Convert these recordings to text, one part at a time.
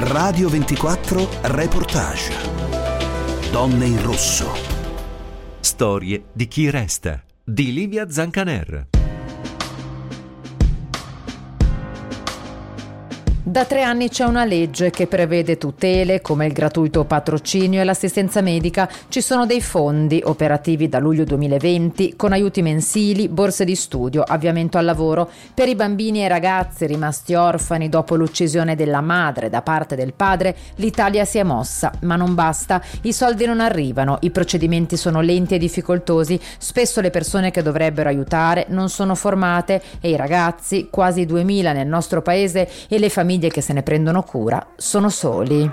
Radio 24 Reportage. Donne in rosso. Storie di chi resta. Di Livia Zancaner. Da tre anni c'è una legge che prevede tutele come il gratuito patrocinio e l'assistenza medica. Ci sono dei fondi operativi da luglio 2020 con aiuti mensili, borse di studio, avviamento al lavoro per i bambini e ragazzi rimasti orfani dopo l'uccisione della madre da parte del padre. L'Italia si è mossa, ma non basta. I soldi non arrivano, i procedimenti sono lenti e difficoltosi. Spesso le persone che dovrebbero aiutare non sono formate e i ragazzi, quasi 2000 nel nostro paese, e le famiglie famiglie che se ne prendono cura sono soli.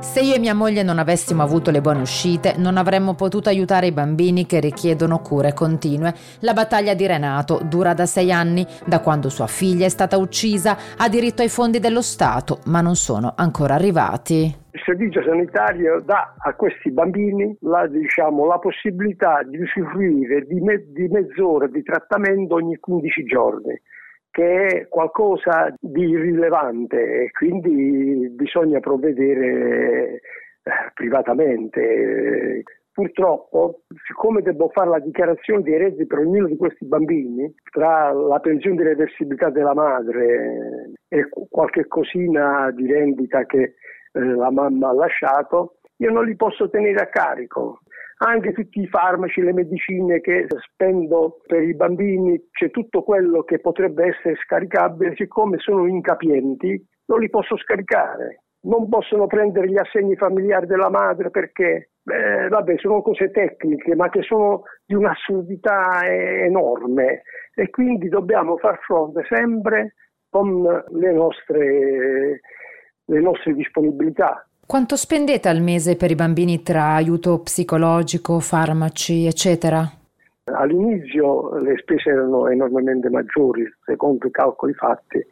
Se io e mia moglie non avessimo avuto le buone uscite, non avremmo potuto aiutare i bambini che richiedono cure continue. La battaglia di Renato dura da sei anni, da quando sua figlia è stata uccisa, ha diritto ai fondi dello Stato, ma non sono ancora arrivati. Il servizio sanitario dà a questi bambini la, diciamo, la possibilità di usufruire di, me, di mezz'ora di trattamento ogni 15 giorni che è qualcosa di rilevante e quindi bisogna provvedere eh, privatamente. Purtroppo, siccome devo fare la dichiarazione dei redditi per ognuno di questi bambini, tra la pensione di reversibilità della madre e qualche cosina di rendita che eh, la mamma ha lasciato, io non li posso tenere a carico. Anche tutti i farmaci, le medicine che spendo per i bambini, c'è tutto quello che potrebbe essere scaricabile, siccome sono incapienti, non li posso scaricare. Non possono prendere gli assegni familiari della madre perché, beh, vabbè, sono cose tecniche, ma che sono di un'assurdità enorme e quindi dobbiamo far fronte sempre con le nostre le nostre disponibilità. Quanto spendete al mese per i bambini tra aiuto psicologico, farmaci, eccetera? All'inizio le spese erano enormemente maggiori, secondo i calcoli fatti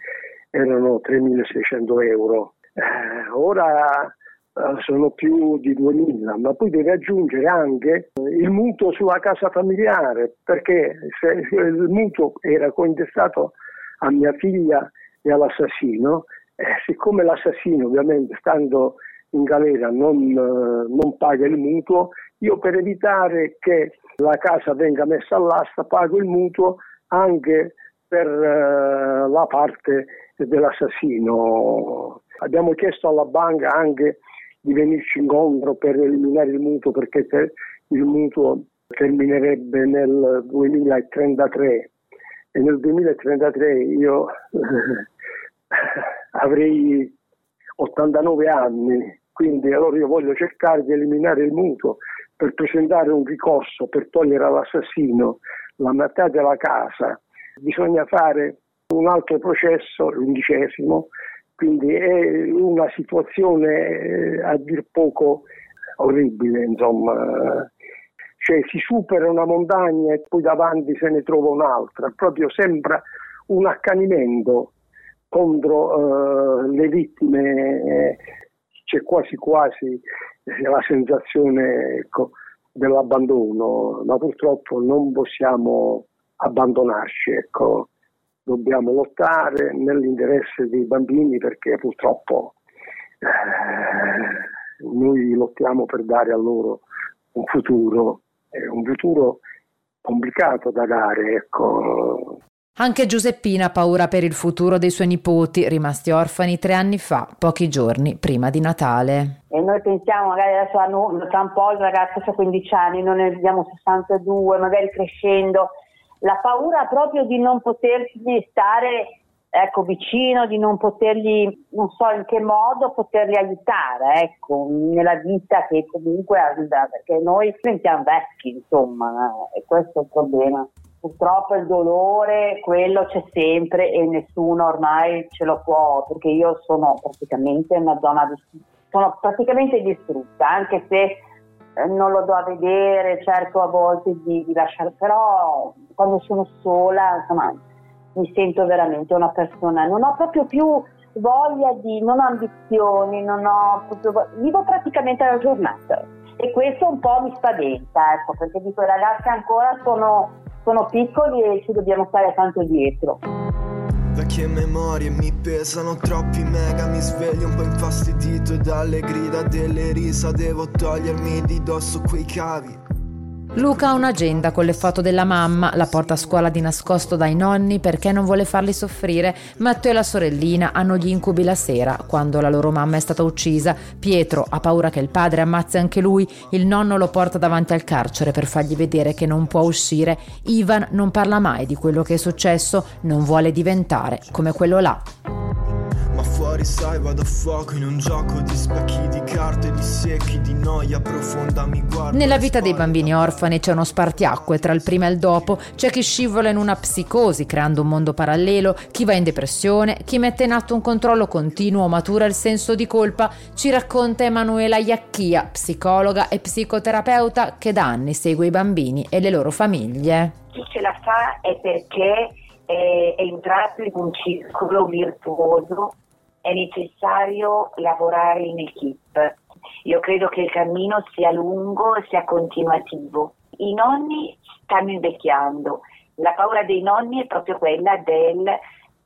erano 3.600 euro. Eh, ora eh, sono più di 2.000, ma poi deve aggiungere anche il mutuo sulla casa familiare, perché se il mutuo era cointestato a mia figlia e all'assassino, eh, siccome l'assassino ovviamente stando in galera non, eh, non, paga il mutuo, io per evitare che la casa venga messa all'asta pago il mutuo anche per eh, la parte dell'assassino. Abbiamo chiesto alla banca anche di venirci incontro per eliminare il mutuo perché il mutuo terminerebbe nel 2033 e nel 2033 io avrei 89 anni, quindi allora io voglio cercare di eliminare il mutuo per presentare un ricorso per togliere all'assassino la metà della casa. Bisogna fare un altro processo, l'undicesimo, quindi è una situazione eh, a dir poco orribile, insomma. Cioè si supera una montagna e poi davanti se ne trova un'altra, proprio sembra un accanimento contro uh, le vittime eh, c'è quasi quasi la sensazione ecco, dell'abbandono, ma purtroppo non possiamo abbandonarci, ecco. dobbiamo lottare nell'interesse dei bambini perché purtroppo eh, noi lottiamo per dare a loro un futuro, eh, un futuro complicato da dare, ecco. Anche Giuseppina ha paura per il futuro dei suoi nipoti, rimasti orfani tre anni fa, pochi giorni prima di Natale. E noi pensiamo, magari adesso hanno, tra un po' il ragazzo ha 15 anni, noi ne vediamo 62, magari crescendo. La paura proprio di non potergli stare ecco, vicino, di non potergli, non so in che modo, poterli aiutare ecco, nella vita che comunque perché noi diventiamo vecchi, insomma, eh, e questo è il problema. Purtroppo il dolore, quello c'è sempre e nessuno ormai ce lo può, perché io sono praticamente in una zona di, sono praticamente distrutta, anche se eh, non lo do a vedere, cerco a volte di, di lasciare, però quando sono sola, insomma, mi sento veramente una persona, non ho proprio più voglia di, non ho ambizioni, non ho proprio, vivo praticamente la giornata. E questo un po' mi spaventa, ecco, perché dico i ragazzi ancora sono, sono piccoli e ci dobbiamo stare tanto dietro. Vecchie memorie mi pesano troppi mega Mi sveglio un po' infastidito dalle grida delle risa Devo togliermi di dosso quei cavi Luca ha un'agenda con le foto della mamma, la porta a scuola di nascosto dai nonni perché non vuole farli soffrire. Matteo e la sorellina hanno gli incubi la sera, quando la loro mamma è stata uccisa. Pietro ha paura che il padre ammazzi anche lui, il nonno lo porta davanti al carcere per fargli vedere che non può uscire. Ivan non parla mai di quello che è successo, non vuole diventare come quello là. Fuori sai vado a fuoco in un gioco di specchi di carte di secchi di noia profonda mi guarda Nella vita dei bambini orfani c'è uno spartiacque tra il prima e il dopo, c'è chi scivola in una psicosi creando un mondo parallelo, chi va in depressione, chi mette in atto un controllo continuo, matura il senso di colpa, ci racconta Emanuela Iacchia, psicologa e psicoterapeuta che da anni segue i bambini e le loro famiglie. Chi ce la fa è perché è entrato in un circolo virtuoso è necessario lavorare in equip. Io credo che il cammino sia lungo e sia continuativo. I nonni stanno invecchiando. La paura dei nonni è proprio quella del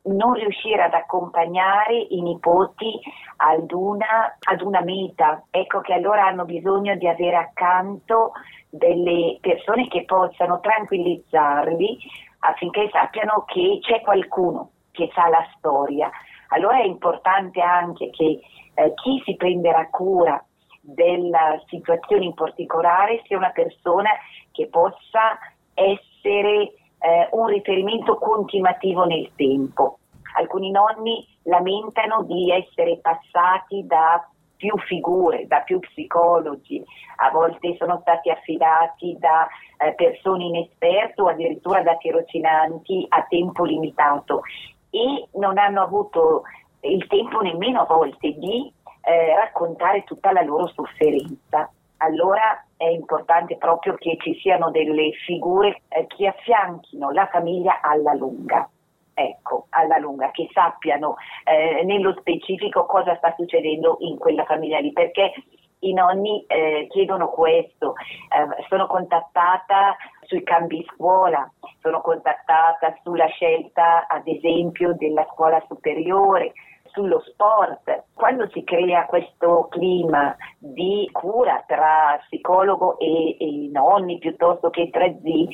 non riuscire ad accompagnare i nipoti ad una, ad una meta. Ecco che allora hanno bisogno di avere accanto delle persone che possano tranquillizzarli affinché sappiano che c'è qualcuno che sa la storia. Allora è importante anche che eh, chi si prenderà cura della situazione in particolare sia una persona che possa essere eh, un riferimento continuativo nel tempo. Alcuni nonni lamentano di essere passati da più figure, da più psicologi, a volte sono stati affidati da eh, persone inesperte o addirittura da tirocinanti a tempo limitato e non hanno avuto il tempo nemmeno a volte di eh, raccontare tutta la loro sofferenza. Allora è importante proprio che ci siano delle figure eh, che affianchino la famiglia alla lunga ecco, alla lunga, che sappiano eh, nello specifico cosa sta succedendo in quella famiglia lì, perché i nonni eh, chiedono questo, eh, sono contattata sui cambi scuola, sono contattata sulla scelta ad esempio della scuola superiore, sullo sport. Quando si crea questo clima di cura tra psicologo e, e nonni piuttosto che tra zii,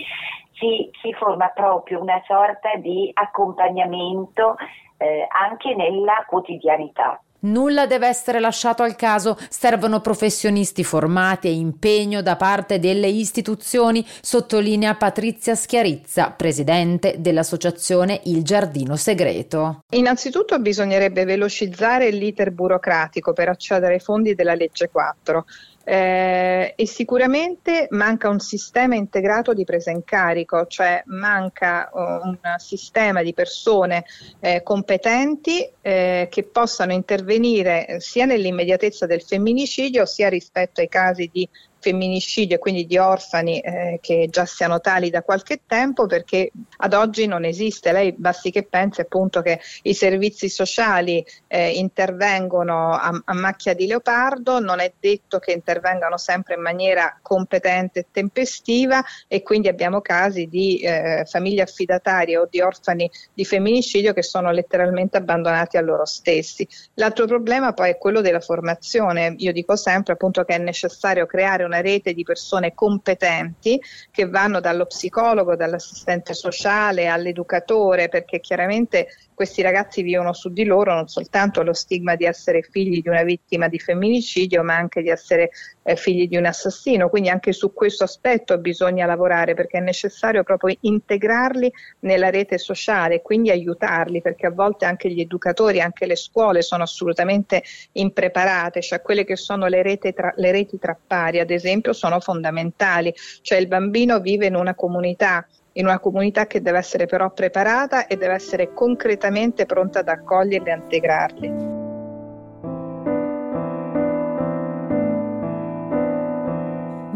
si, si, forma proprio una sorta di accompagnamento eh, anche nella quotidianità. Nulla deve essere lasciato al caso, servono professionisti formati e impegno da parte delle istituzioni, sottolinea Patrizia Schiarizza, presidente dell'associazione Il Giardino Segreto. Innanzitutto bisognerebbe velocizzare l'iter burocratico per accedere ai fondi della legge 4 eh, e sicuramente manca un sistema integrato di presa in carico, cioè manca uh, un sistema di persone eh, competenti eh, che possano intervenire sia nell'immediatezza del femminicidio sia rispetto ai casi di femminicidio e quindi di orfani eh, che già siano tali da qualche tempo perché ad oggi non esiste. Lei basti che pensi appunto che i servizi sociali eh, intervengono a, a, macchia di leopardo, non è detto che intervengano sempre in maniera competente e tempestiva e quindi abbiamo casi di eh, famiglie affidatarie o di orfani di femminicidio che sono letteralmente abbandonati a loro stessi. L'altro problema poi è quello della formazione. Io dico sempre appunto che è necessario creare una rete di persone competenti che vanno dallo psicologo, dall'assistente sociale all'educatore, perché chiaramente questi ragazzi vivono su di loro non soltanto lo stigma di essere figli di una vittima di femminicidio, ma anche di essere eh, figli di un assassino. Quindi anche su questo aspetto bisogna lavorare perché è necessario proprio integrarli nella rete sociale e quindi aiutarli, perché a volte anche gli educatori, anche le scuole sono assolutamente impreparate, cioè quelle che sono le reti tra, le reti tra pari, ad esempio, sono fondamentali. Cioè il bambino vive in una comunità in una comunità che deve essere però preparata e deve essere concretamente pronta ad accoglierli e integrarli.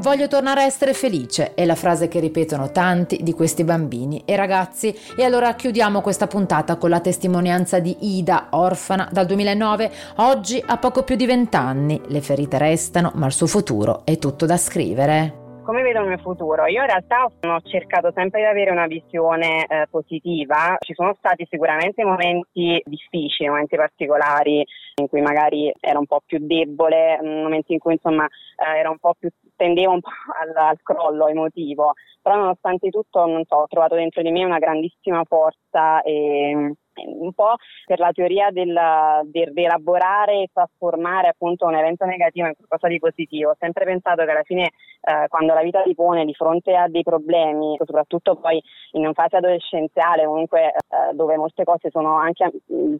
Voglio tornare a essere felice, è la frase che ripetono tanti di questi bambini e ragazzi. E allora chiudiamo questa puntata con la testimonianza di Ida, orfana dal 2009, oggi ha poco più di vent'anni. Le ferite restano, ma il suo futuro è tutto da scrivere come vedo il mio futuro? Io in realtà ho cercato sempre di avere una visione eh, positiva, ci sono stati sicuramente momenti difficili, momenti particolari in cui magari ero un po' più debole, momenti in cui insomma eh, era un po' più, tendevo un po' al, al crollo emotivo, però nonostante tutto non so, ho trovato dentro di me una grandissima forza e un po' per la teoria del, del, di elaborare e trasformare appunto un evento negativo in qualcosa di positivo. Ho sempre pensato che alla fine eh, quando la vita ti pone di fronte a dei problemi, soprattutto poi in fase adolescenziale comunque eh, dove molte cose anche,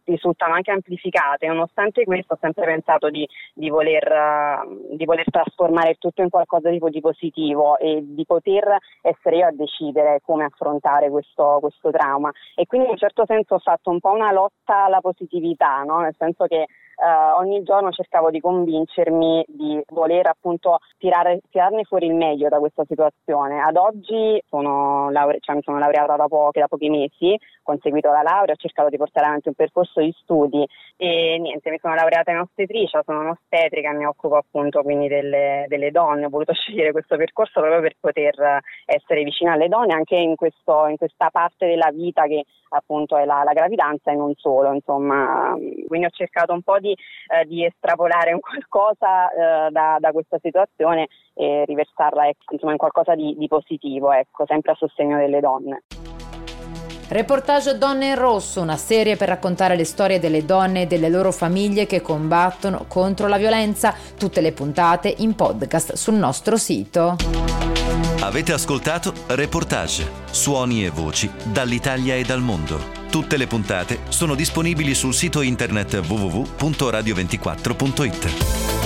risultano anche amplificate, nonostante questo ho sempre pensato di, di, voler, uh, di voler, trasformare tutto in qualcosa di, di, positivo e di poter essere io a decidere come affrontare questo, questo trauma. E quindi in un certo senso ho fatto fatto un po' una lotta alla positività, no? nel senso che Uh, ogni giorno cercavo di convincermi di voler appunto tirare, tirarne fuori il meglio da questa situazione. Ad oggi sono laure- cioè, mi sono laureata da, pochi, da pochi mesi, ho conseguito la laurea, ho cercato di portare avanti un percorso di studi e niente, mi sono laureata in ostetricia, sono un'ostetrica, mi occupo appunto quindi delle, delle donne, ho voluto scegliere questo percorso proprio per poter essere vicina alle donne anche in, questo, in questa parte della vita che appunto è la, la gravidanza e non solo, insomma, quindi ho cercato un po' di, eh, di estrapolare un qualcosa eh, da, da, questa situazione e riversarla ecco, insomma, in qualcosa di, di positivo, ecco, sempre a sostegno delle donne. Reportage Donne in Rosso, una serie per raccontare le storie delle donne e delle loro famiglie che combattono contro la violenza. Tutte le puntate in podcast sul nostro sito. Avete ascoltato Reportage, suoni e voci dall'Italia e dal mondo. Tutte le puntate sono disponibili sul sito internet www.radio24.it.